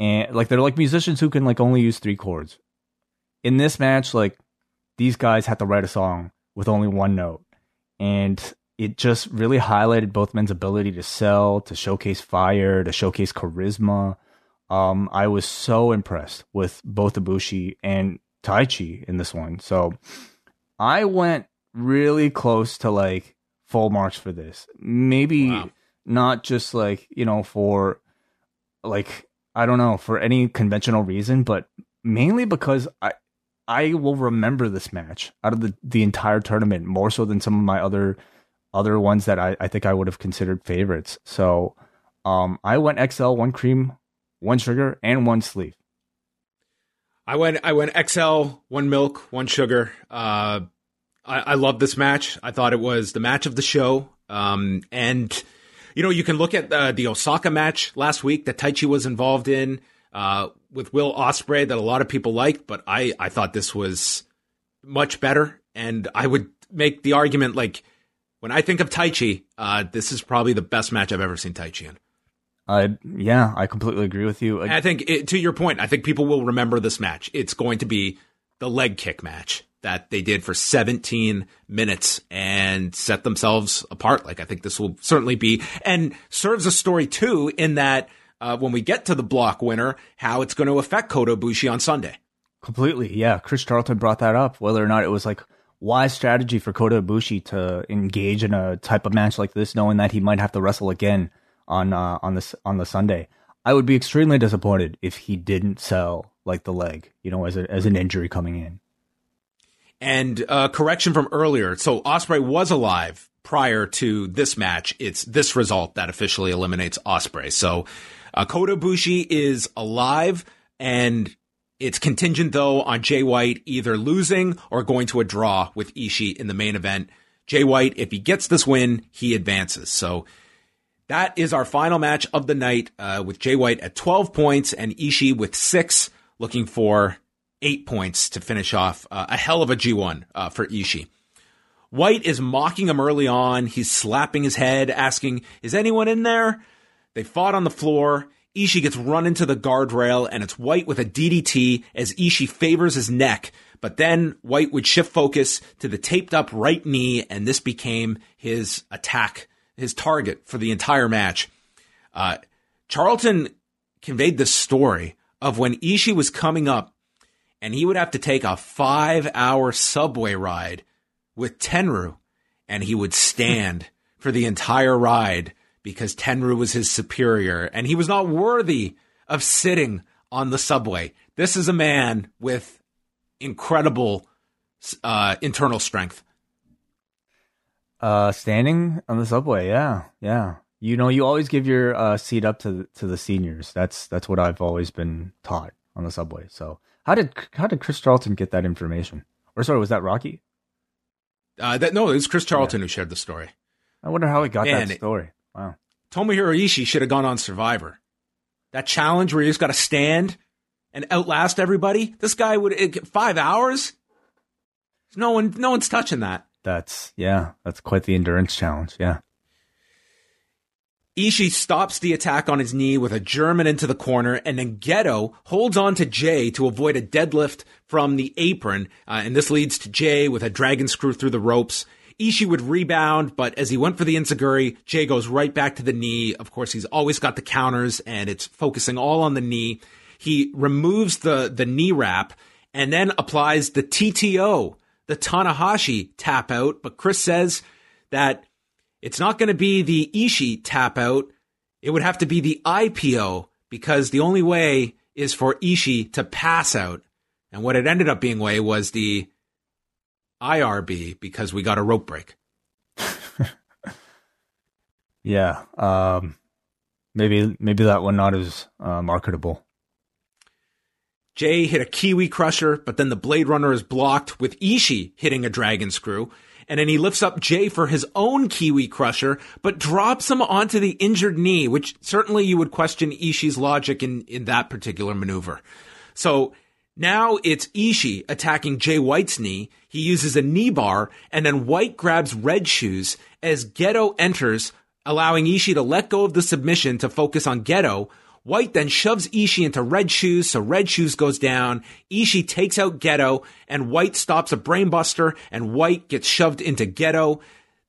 and like they're like musicians who can like only use three chords in this match, like these guys had to write a song with only one note, and it just really highlighted both men's ability to sell, to showcase fire, to showcase charisma. Um, I was so impressed with both Ibushi and Taichi in this one. So I went really close to like full marks for this. Maybe wow. not just like, you know, for like I don't know, for any conventional reason, but mainly because I I will remember this match out of the, the entire tournament more so than some of my other other ones that I, I think I would have considered favorites. So um, I went XL, one cream, one sugar, and one sleeve. I went I went XL, one milk, one sugar. Uh, I, I love this match. I thought it was the match of the show. Um, and you know, you can look at uh, the Osaka match last week that Taichi was involved in uh, with Will Ospreay that a lot of people liked, but I I thought this was much better. And I would make the argument like when I think of Taichi, uh, this is probably the best match I've ever seen Taichi in. Uh, yeah, I completely agree with you. I, I think, it, to your point, I think people will remember this match. It's going to be the leg kick match that they did for 17 minutes and set themselves apart. Like, I think this will certainly be, and serves a story too, in that uh, when we get to the block winner, how it's going to affect Kota Ibushi on Sunday. Completely. Yeah. Chris Charlton brought that up, whether or not it was like, wise strategy for Kota Ibushi to engage in a type of match like this, knowing that he might have to wrestle again on uh, on this on the Sunday. I would be extremely disappointed if he didn't sell like the leg, you know, as a, as an injury coming in. And uh, correction from earlier. So Ospreay was alive prior to this match. It's this result that officially eliminates Ospreay. So uh, Kota Ibushi is alive and it's contingent though on Jay White either losing or going to a draw with Ishii in the main event. Jay White, if he gets this win, he advances. So that is our final match of the night uh, with Jay White at 12 points and Ishii with six, looking for eight points to finish off uh, a hell of a G1 uh, for Ishii. White is mocking him early on. He's slapping his head, asking, Is anyone in there? They fought on the floor. Ishii gets run into the guardrail and it's White with a DDT as Ishii favors his neck. But then White would shift focus to the taped up right knee and this became his attack, his target for the entire match. Uh, Charlton conveyed the story of when Ishii was coming up and he would have to take a five hour subway ride with Tenryu and he would stand *laughs* for the entire ride because Tenryu was his superior and he was not worthy of sitting on the subway. This is a man with incredible uh, internal strength. Uh, standing on the subway, yeah, yeah. You know, you always give your uh, seat up to to the seniors. That's that's what I've always been taught on the subway. So, how did how did Chris Charlton get that information? Or sorry, was that Rocky? Uh, that no, it was Chris Charlton yeah. who shared the story. I wonder how he got Man, that story. Wow. Tomohiro Ishii should have gone on Survivor. That challenge where you just got to stand and outlast everybody. This guy would five hours. No one, no one's touching that. That's yeah, that's quite the endurance challenge. Yeah. Ishii stops the attack on his knee with a German into the corner, and then Gedo holds on to Jay to avoid a deadlift from the apron, uh, and this leads to Jay with a dragon screw through the ropes. Ishii would rebound, but as he went for the Enzuigiri, Jay goes right back to the knee. Of course, he's always got the counters and it's focusing all on the knee. He removes the, the knee wrap and then applies the TTO, the Tanahashi tap out. But Chris says that it's not going to be the Ishii tap out. It would have to be the IPO because the only way is for Ishii to pass out. And what it ended up being way was the IRB because we got a rope break. *laughs* yeah. Um, maybe maybe that one not as uh, marketable. Jay hit a Kiwi Crusher, but then the Blade Runner is blocked with Ishii hitting a Dragon Screw. And then he lifts up Jay for his own Kiwi Crusher, but drops him onto the injured knee, which certainly you would question Ishii's logic in, in that particular maneuver. So now it's Ishii attacking Jay White's knee. He uses a knee bar, and then White grabs Red Shoes as Gedo enters, allowing Ishii to let go of the submission to focus on Gedo. White then shoves Ishii into Red Shoes, so Red Shoes goes down. Ishii takes out Gedo, and White stops a brainbuster, and White gets shoved into Gedo.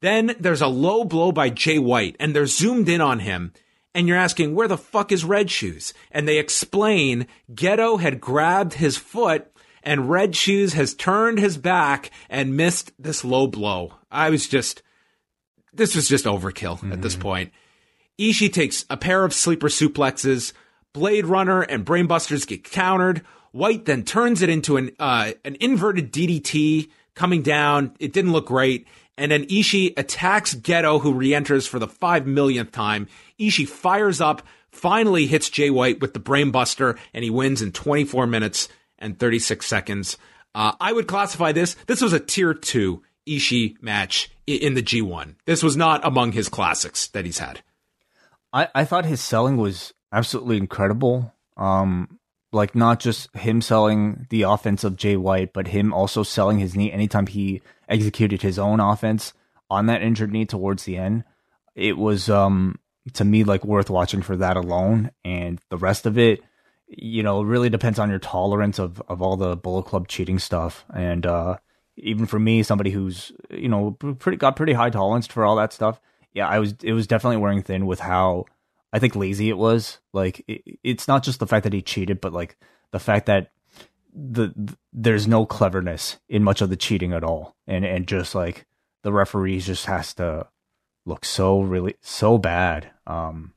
Then there's a low blow by Jay White, and they're zoomed in on him. And you're asking, where the fuck is Red Shoes? And they explain Gedo had grabbed his foot and Red Shoes has turned his back and missed this low blow. I was just, this was just overkill mm-hmm. at this mm-hmm. point. Ishii takes a pair of sleeper suplexes. Blade Runner and Brainbusters get countered. White then turns it into an uh, an inverted DDT coming down. It didn't look great. And then Ishii attacks Gedo, who re-enters for the five millionth time. Ishii fires up, finally hits Jay White with the Brainbuster, and he wins in 24 minutes and 36 seconds. Uh, I would classify this. This was a tier two Ishii match in the G1. This was not among his classics that he's had. I, I thought his selling was absolutely incredible. Um, like not just him selling the offense of Jay White, but him also selling his knee anytime he executed his own offense on that injured knee towards the end. It was um to me like worth watching for that alone, and the rest of it, you know, really depends on your tolerance of of all the Bullet Club cheating stuff. And uh, even for me, somebody who's you know pretty got pretty high tolerance for all that stuff, yeah, I was it was definitely wearing thin with how I think lazy it was. Like it, it's not just the fact that he cheated, but like the fact that the, the, there's no cleverness in much of the cheating at all, and and just like the referees just has to look so really so bad. Um,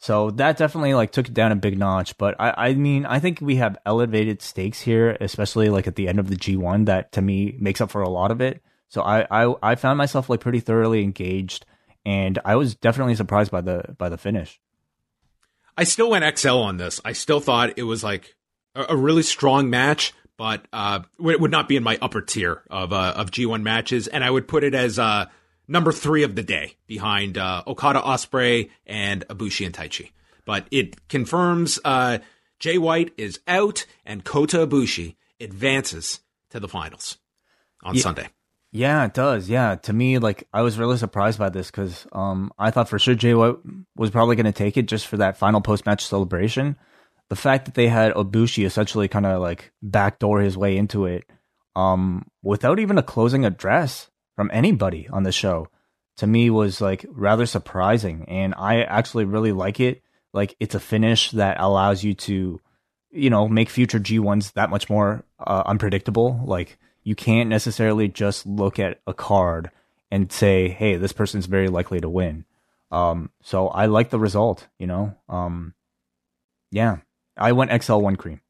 so that definitely like took it down a big notch. But I I mean I think we have elevated stakes here, especially like at the end of the G1 that to me makes up for a lot of it. So I I, I found myself like pretty thoroughly engaged and I was definitely surprised by the by the finish. I still went XL on this. I still thought it was like a, a really strong match, but uh, it would not be in my upper tier of uh, of G1 matches, and I would put it as uh, number three of the day behind uh, Okada Ospreay and Ibushi and Taichi. But it confirms uh, Jay White is out, and Kota Ibushi advances to the finals on yeah. Sunday. Yeah, it does. Yeah, to me, like I was really surprised by this because um, I thought for sure Jay White was probably going to take it just for that final post match celebration. The fact that they had Ibushi essentially kind of like backdoor his way into it, um, without even a closing address from anybody on the show, to me was like rather surprising, and I actually really like it. Like it's a finish that allows you to, you know, make future G ones that much more uh, unpredictable. Like you can't necessarily just look at a card and say, "Hey, this person's very likely to win." Um, so I like the result. You know, um, yeah, I went XL one cream.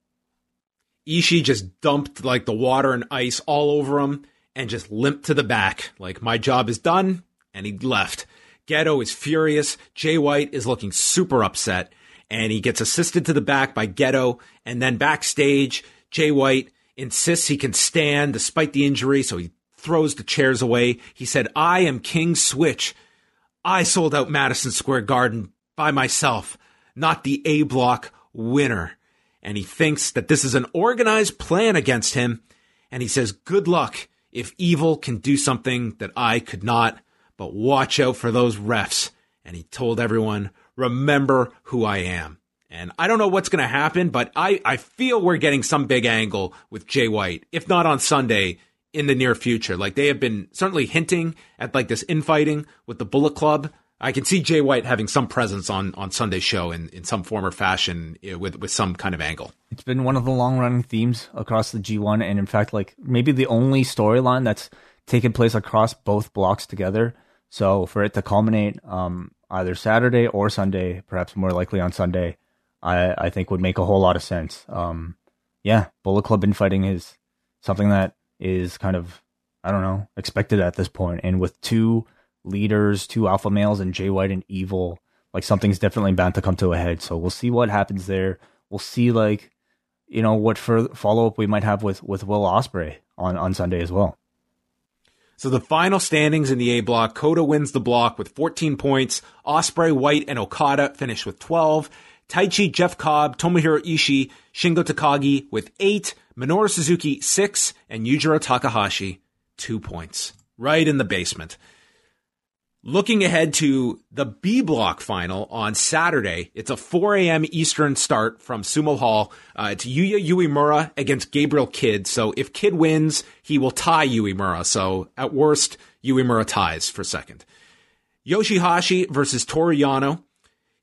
Ishii just dumped like the water and ice all over him and just limped to the back. Like my job is done, and he left. Gedo is furious. Jay White is looking super upset, and he gets assisted to the back by Gedo. And then backstage, Jay White insists he can stand despite the injury, so he throws the chairs away. He said, I am King Switch. I sold out Madison Square Garden by myself, not the A block winner. And he thinks that this is an organized plan against him. And he says, Good luck if evil can do something that I could not, but watch out for those refs. And he told everyone, Remember who I am. And I don't know what's going to happen, but I, I feel we're getting some big angle with Jay White, if not on Sunday, in the near future. Like they have been certainly hinting at like this infighting with the Bullet Club. I can see Jay White having some presence on on Sunday's show in, in some form or fashion eh, with with some kind of angle. It's been one of the long running themes across the G1, and in fact, like maybe the only storyline that's taken place across both blocks together. So for it to culminate um, either Saturday or Sunday, perhaps more likely on Sunday, I, I think would make a whole lot of sense. Um, yeah, Bullet Club infighting is something that is kind of, I don't know, expected at this point. And with two leaders, two alpha males, and Jay White and Evil, like something's definitely bound to come to a head. So we'll see what happens there. We'll see, like, you know, what further follow up we might have with, with Will Ospreay on, on Sunday as well. So the final standings in the A block, Kota wins the block with 14 points. Ospreay, White, and Okada finish with 12. Taichi, Jeff Cobb, Tomohiro Ishii, Shingo Takagi with eight, Minoru Suzuki six, and Yujiro Takahashi two points. Right in the basement. Looking ahead to the B block final on Saturday, it's a 4 a.m. Eastern start from Sumo Hall. Uh, it's Yuya Uemura against Gabriel Kidd. So if Kidd wins, he will tie Uemura. So at worst, Uemura ties for second. Yoshihashi versus Toru Yano.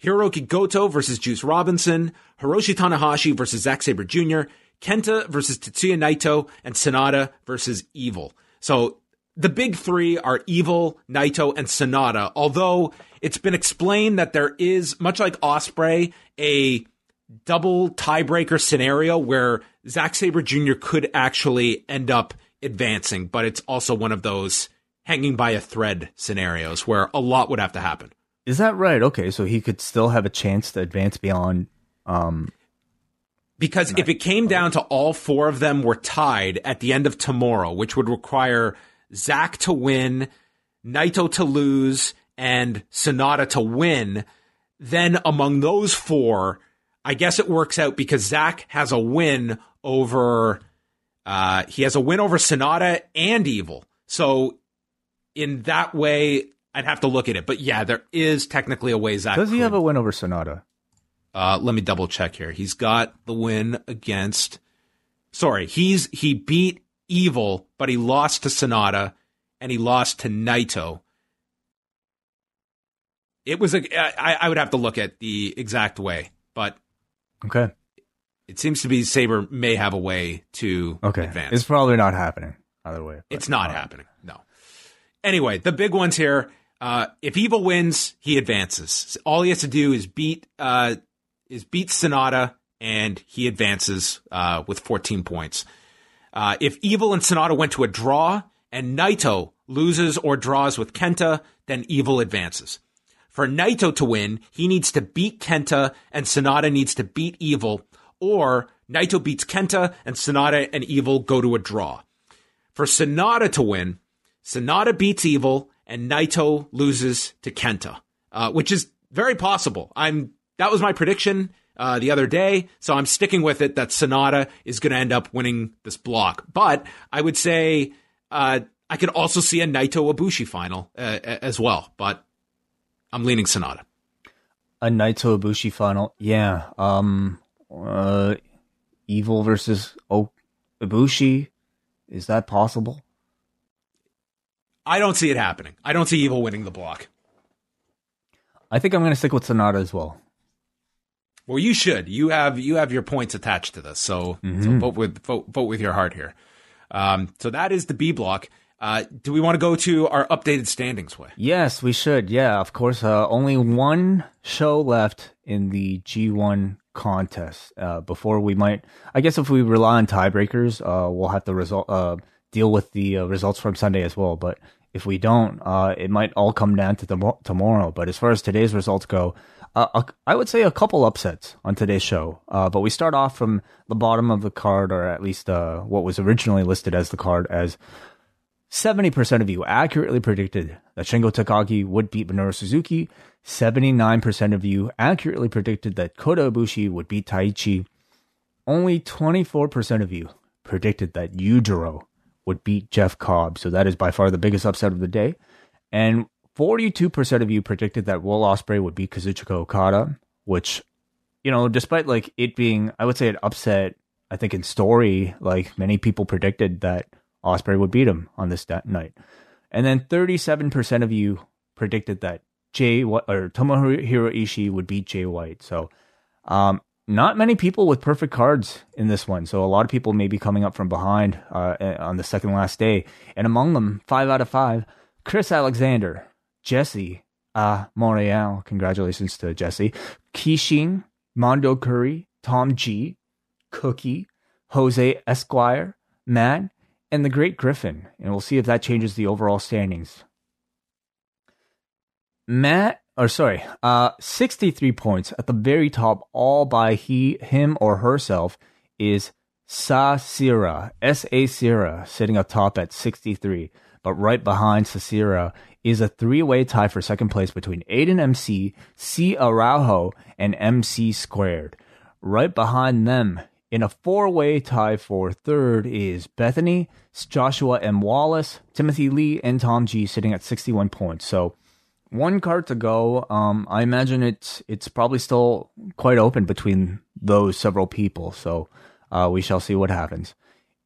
Hiroki Goto versus Juice Robinson. Hiroshi Tanahashi versus Zack Sabre Jr. Kenta versus Tetsuya Naito. And Sanada versus Evil. So the big three are Evil, Naito, and Sanada. Although it's been explained that there is, much like Ospreay, a double tiebreaker scenario where Zack Sabre Jr. could actually end up advancing, but it's also one of those hanging by a thread scenarios where a lot would have to happen. Is that right? Okay, so he could still have a chance to advance beyond. Um, because if it came down to all four of them were tied at the end of tomorrow, which would require Zack to win, Naito to lose, and Sanada to win, then among those four, I guess it works out because Zack has a win over uh, he has a win over Sanada and Evil. So in that way, I'd have to look at it. But yeah, there is technically a way Zack. Does he could. have a win over Sanada? Uh, let me double check here. He's got the win against. Sorry, he's he beat Evil, but he lost to Sanada, and he lost to Naito. It was a. I, I would have to look at the exact way, but Okay. it seems to be Sabre may have a way to Okay. advance. It's probably not happening either way. It's not right. happening. No. Anyway, the big ones here. Uh, if Evil wins, he advances. All he has to do is beat uh, is beat Sanada, and he advances uh, with 14 points. Uh, if Evil and Sanada went to a draw, and Naito loses or draws with Kenta, then Evil advances. For Naito to win, he needs to beat Kenta, and Sanada needs to beat Evil, or Naito beats Kenta, and Sanada and Evil go to a draw. For Sanada to win, Sanada beats Evil and Naito loses to Kenta, uh, which is very possible. I'm that was my prediction uh, the other day, so I'm sticking with it that Sanada is going to end up winning this block. But I would say uh, I could also see a Naito Ibushi final uh, as well, but I'm leaning Sanada. A Naito Ibushi final. Yeah. Um. Uh. Evil versus o- Ibushi. Is that possible? I don't see it happening. I don't see Evil winning the block. I think I'm going to stick with Sanada as well. Well, you should. You have you have your points attached to this, so, so vote with vote, vote with your heart here. Um, so that is the B block. Uh, do we want to go to our updated standings way? Yes, we should. Yeah, of course. Uh, only one show left in the G1 contest uh, before we might. I guess if we rely on tiebreakers, uh, we'll have to result uh, deal with the uh, results from Sunday as well. But if we don't, uh, it might all come down to tomo- tomorrow. But as far as today's results go, uh, I would say a couple upsets on today's show. Uh, but we start off from the bottom of the card, or at least uh, what was originally listed as the card as 70% of you accurately predicted that Shingo Takagi would beat Minoru Suzuki. 79% of you accurately predicted that Kota Ibushi would beat Taichi. Only 24% of you predicted that Yujiro would beat Jeff Cobb. So that is by far the biggest upset of the day. And 42% of you predicted that Will Ospreay would beat Kazuchika Okada, which, you know, despite like it being, I would say an upset, I think in story, like many people predicted that Ospreay would beat him on this night. And then 37% of you predicted that Jay or Tomohiro Ishii would beat Jay White. So, um, not many people with perfect cards in this one. So a lot of people may be coming up from behind uh, on the second last day. And among them, five out of five, Chris Alexander, Jesse uh, Montreal. Congratulations to Jesse. Kishin, Mondo Curry, Tom G, Cookie, Jose Esquire, Matt, and the Great Griffin. And we'll see if that changes the overall standings. Matt, or sorry, uh, 63 points at the very top, all by he, him, or herself, is Sa Sasira, S A Sira, sitting atop at 63. But right behind Sasira is a three way tie for second place between Aiden MC, C Araujo, and MC Squared. Right behind them, in a four way tie for third, is Bethany, Joshua M. Wallace, Timothy Lee, and Tom G sitting at 61 points. So one card to go. Um, I imagine it's it's probably still quite open between those several people. So uh, we shall see what happens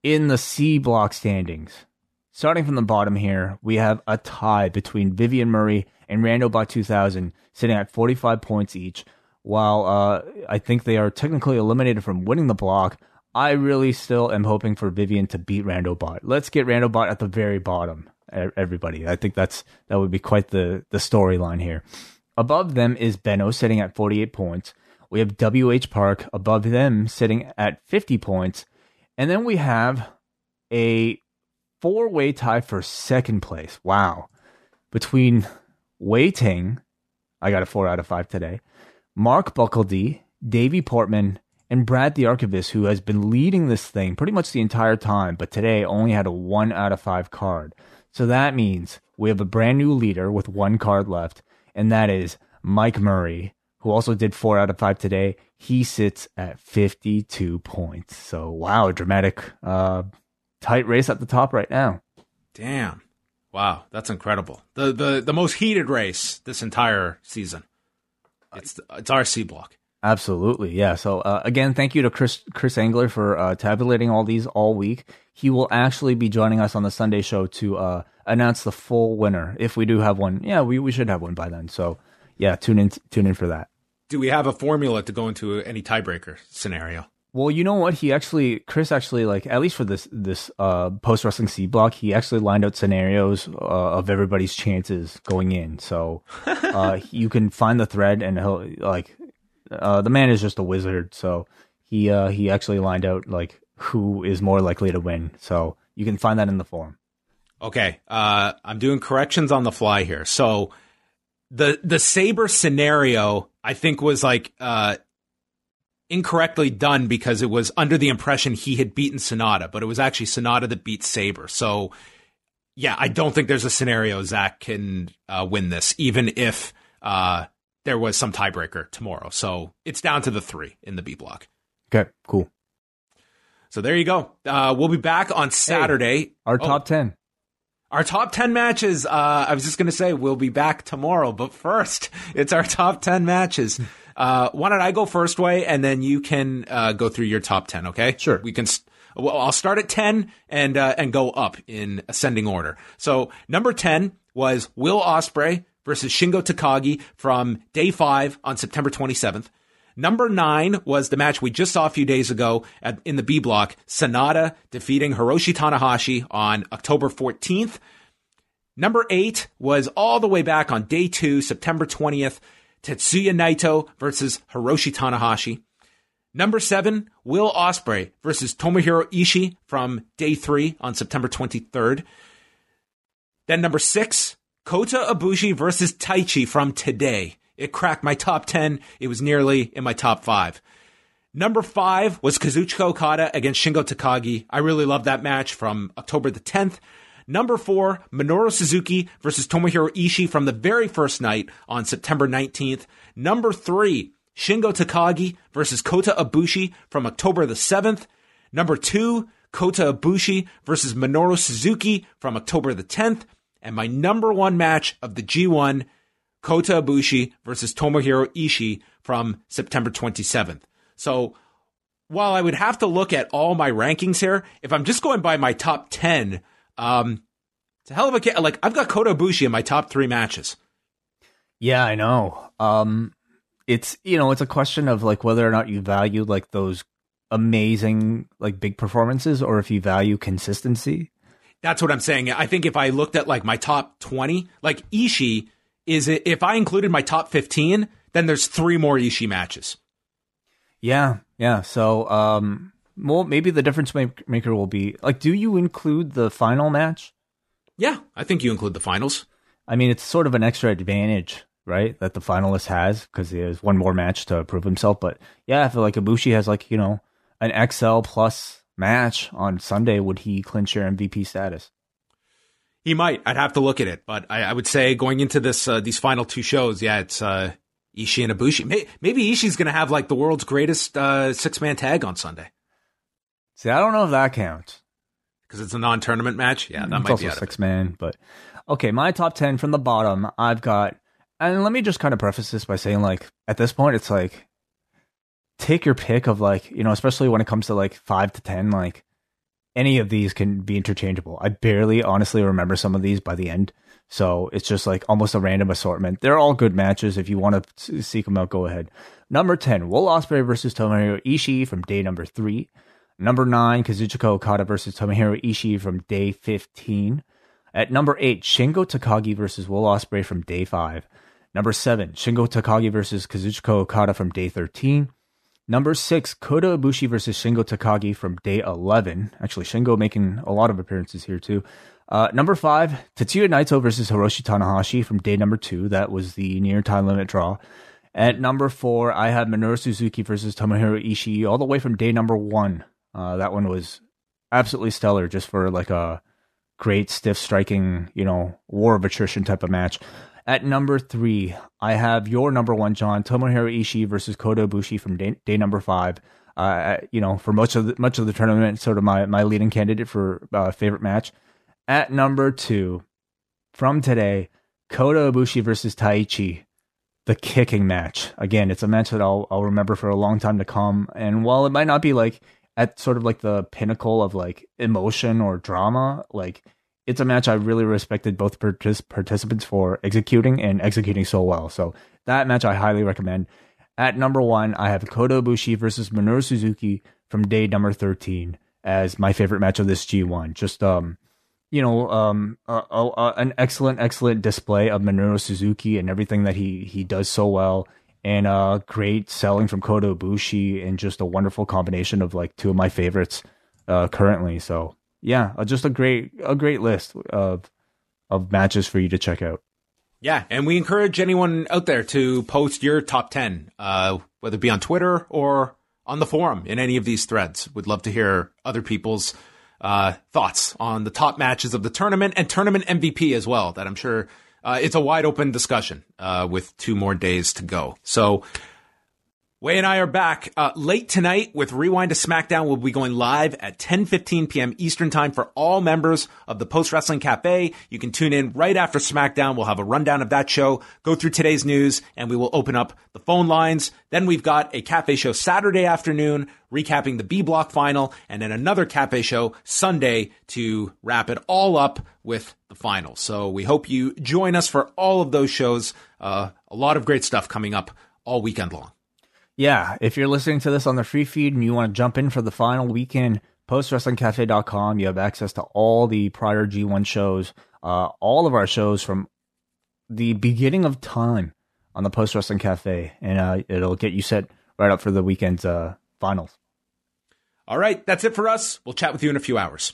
in the C block standings. Starting from the bottom here, we have a tie between Vivian Murray and Randobot 2000, sitting at 45 points each. While uh, I think they are technically eliminated from winning the block, I really still am hoping for Vivian to beat Randobot. Let's get Randobot at the very bottom everybody. I think that's that would be quite the the storyline here. Above them is Benno sitting at 48 points. We have WH Park above them sitting at 50 points. And then we have a four-way tie for second place. Wow. Between Wai Ting, I got a 4 out of 5 today. Mark Buckledy, Davey Portman, and Brad the Archivist, who has been leading this thing pretty much the entire time, but today only had a 1 out of 5 card. So that means we have a brand new leader with one card left, and that is Mike Murray, who also did four out of five today. He sits at 52 points. So, wow, dramatic, uh, tight race at the top right now. Damn. Wow, that's incredible. The the the most heated race this entire season. It's it's our C block. Absolutely, yeah. So uh, again, thank you to Chris Chris Angler for uh, tabulating all these all week. He will actually be joining us on the Sunday show to uh, announce the full winner if we do have one. Yeah, we, we should have one by then. So yeah, tune in tune in for that. Do we have a formula to go into any tiebreaker scenario? Well, you know what? He actually, Chris actually, like at least for this this uh, post wrestling C block, he actually lined out scenarios uh, of everybody's chances going in. So *laughs* uh, you can find the thread, and he'll like uh, the man is just a wizard, so he uh, he actually lined out like who is more likely to win. So you can find that in the forum. Okay, uh, I'm doing corrections on the fly here. So the the Sabre scenario, I think, was like uh, incorrectly done because it was under the impression he had beaten Sanada, but it was actually Sanada that beat Sabre. So yeah, I don't think there's a scenario Zack can uh, win this, even if uh, there was some tiebreaker tomorrow. So it's down to the three in the B block. Okay, cool. So there you go. Uh, we'll be back on Saturday. Hey, our oh, top 10. Our top 10 matches. Uh, I was just going to say we'll be back tomorrow, but first, *laughs* it's our top 10 matches. *laughs* Uh, why don't I go first way and then you can uh, go through your top 10, okay? Sure. We can. St- well, I'll start at 10 and uh, and go up in ascending order. So, number 10 was Will Ospreay versus Shingo Takagi from day five on September 27th. Number nine was the match we just saw a few days ago at, in the B block, Sanada defeating Hiroshi Tanahashi on October 14th. Number eight was all the way back on day two, September 20th, Tetsuya Naito versus Hiroshi Tanahashi. Number seven, Will Ospreay versus Tomohiro Ishii from day three on September 23rd. Then number six, Kota Ibushi versus Taichi from today. It cracked my top 10. It was nearly in my top five. Number five was Kazuchika Okada against Shingo Takagi. I really love that match from October the 10th. Number four, Minoru Suzuki versus Tomohiro Ishii from the very first night on September 19th. Number three, Shingo Takagi versus Kota Ibushi from October the 7th. Number two, Kota Ibushi versus Minoru Suzuki from October the 10th and my number one match of the G1, Kota Ibushi versus Tomohiro Ishii from September 27th. So while I would have to look at all my rankings here, if I'm just going by my top 10, um, it's a hell of a like I've got Kota Ibushi in my top three matches. Yeah, I know. Um, it's you know it's a question of like whether or not you value like those amazing like big performances or if you value consistency. That's what I'm saying. I think if I looked at like my top 20, like Ishii is it, if I included my top 15, then there's three more Ishii matches. Yeah, yeah. So, um, well, maybe the difference maker will be like, do you include the final match? Yeah, I think you include the finals. I mean, it's sort of an extra advantage, right? That the finalist has because he has one more match to prove himself. But yeah, I feel like Ibushi has like, you know, an XL plus match on Sunday, would he clinch your MVP status? He might. I'd have to look at it, but I, I would say going into this uh, these final two shows, yeah, it's uh, Ishii and Ibushi. Maybe, maybe Ishii's going to have like the world's greatest uh, six man tag on Sunday. See, I don't know if that counts because it's a non tournament match. Yeah, that it's might also be six man. But okay, my top ten from the bottom. I've got and let me just kind of preface this by saying, like, at this point, it's like, take your pick of like, you know, especially when it comes to like five to 10, like, any of these can be interchangeable. I barely honestly remember some of these by the end. So it's just like almost a random assortment. They're all good matches. If you want to seek them out, go ahead. Number 10, Will Ospreay versus Tomohiro Ishii from day number three. Number nine, Kazuchika Okada versus Tomohiro Ishii from day 15. At number eight, Shingo Takagi versus Will Ospreay from day five. Number seven, Shingo Takagi versus Kazuchika Okada from day 13. Number six, Kota Ibushi versus Shingo Takagi from day 11. Actually, Shingo making a lot of appearances here too. Uh, number five, Tetsuya Naito versus Hiroshi Tanahashi from day number two. That was the near time limit draw. At number four, I have Minoru Suzuki versus Tomohiro Ishii all the way from day number one. Uh, that one was absolutely stellar just for like a great stiff striking, you know, war of attrition type of match. At number three, I have your number one, John Tomohiro Ishii versus Kota Ibushi from day, day number five. Uh, you know, for much of the, much of the tournament, sort of my my leading candidate for uh, favorite match. At number two, from today, Kota Ibushi versus Taichi, the kicking match. Again, it's a match that I'll I'll remember for a long time to come. And while it might not be like at sort of like the pinnacle of like emotion or drama, like it's a match I really respected both partic- participants for executing and executing so well. So that match I highly recommend. At number one, I have Kota Ibushi versus Minoru Suzuki from day number 13 as my favorite match of this G1. Just, um, you know, um, an excellent, excellent display of Minoru Suzuki and everything that he, he does so well. And uh, great selling from Kota Ibushi and just a wonderful combination of like two of my favorites uh, currently. So yeah, uh, just a great a great list of of matches for you to check out. Yeah, and we encourage anyone out there to post your top 10, uh, whether it be on Twitter or on the forum in any of these threads. We'd love to hear other people's uh, thoughts on the top matches of the tournament and tournament MVP as well, that I'm sure uh, it's a wide open discussion uh, with two more days to go. So Wai and I are back uh, late tonight with Rewind to SmackDown. We'll be going live at 10:15 p.m. Eastern Time for all members of the Post Wrestling Cafe. You can tune in right after SmackDown. We'll have a rundown of that show, go through today's news, and we will open up the phone lines. Then we've got a cafe show Saturday afternoon, recapping the B Block final, and then another cafe show Sunday to wrap it all up with the final. So we hope you join us for all of those shows. Uh, a lot of great stuff coming up all weekend long. Yeah, if you're listening to this on the free feed and you want to jump in for the final weekend, postwrestlingcafe.com, you have access to all the prior G1 shows, uh, all of our shows from the beginning of time on the Post Wrestling Cafe, and uh, it'll get you set right up for the weekend's uh, finals. All right, that's it for us. We'll chat with you in a few hours.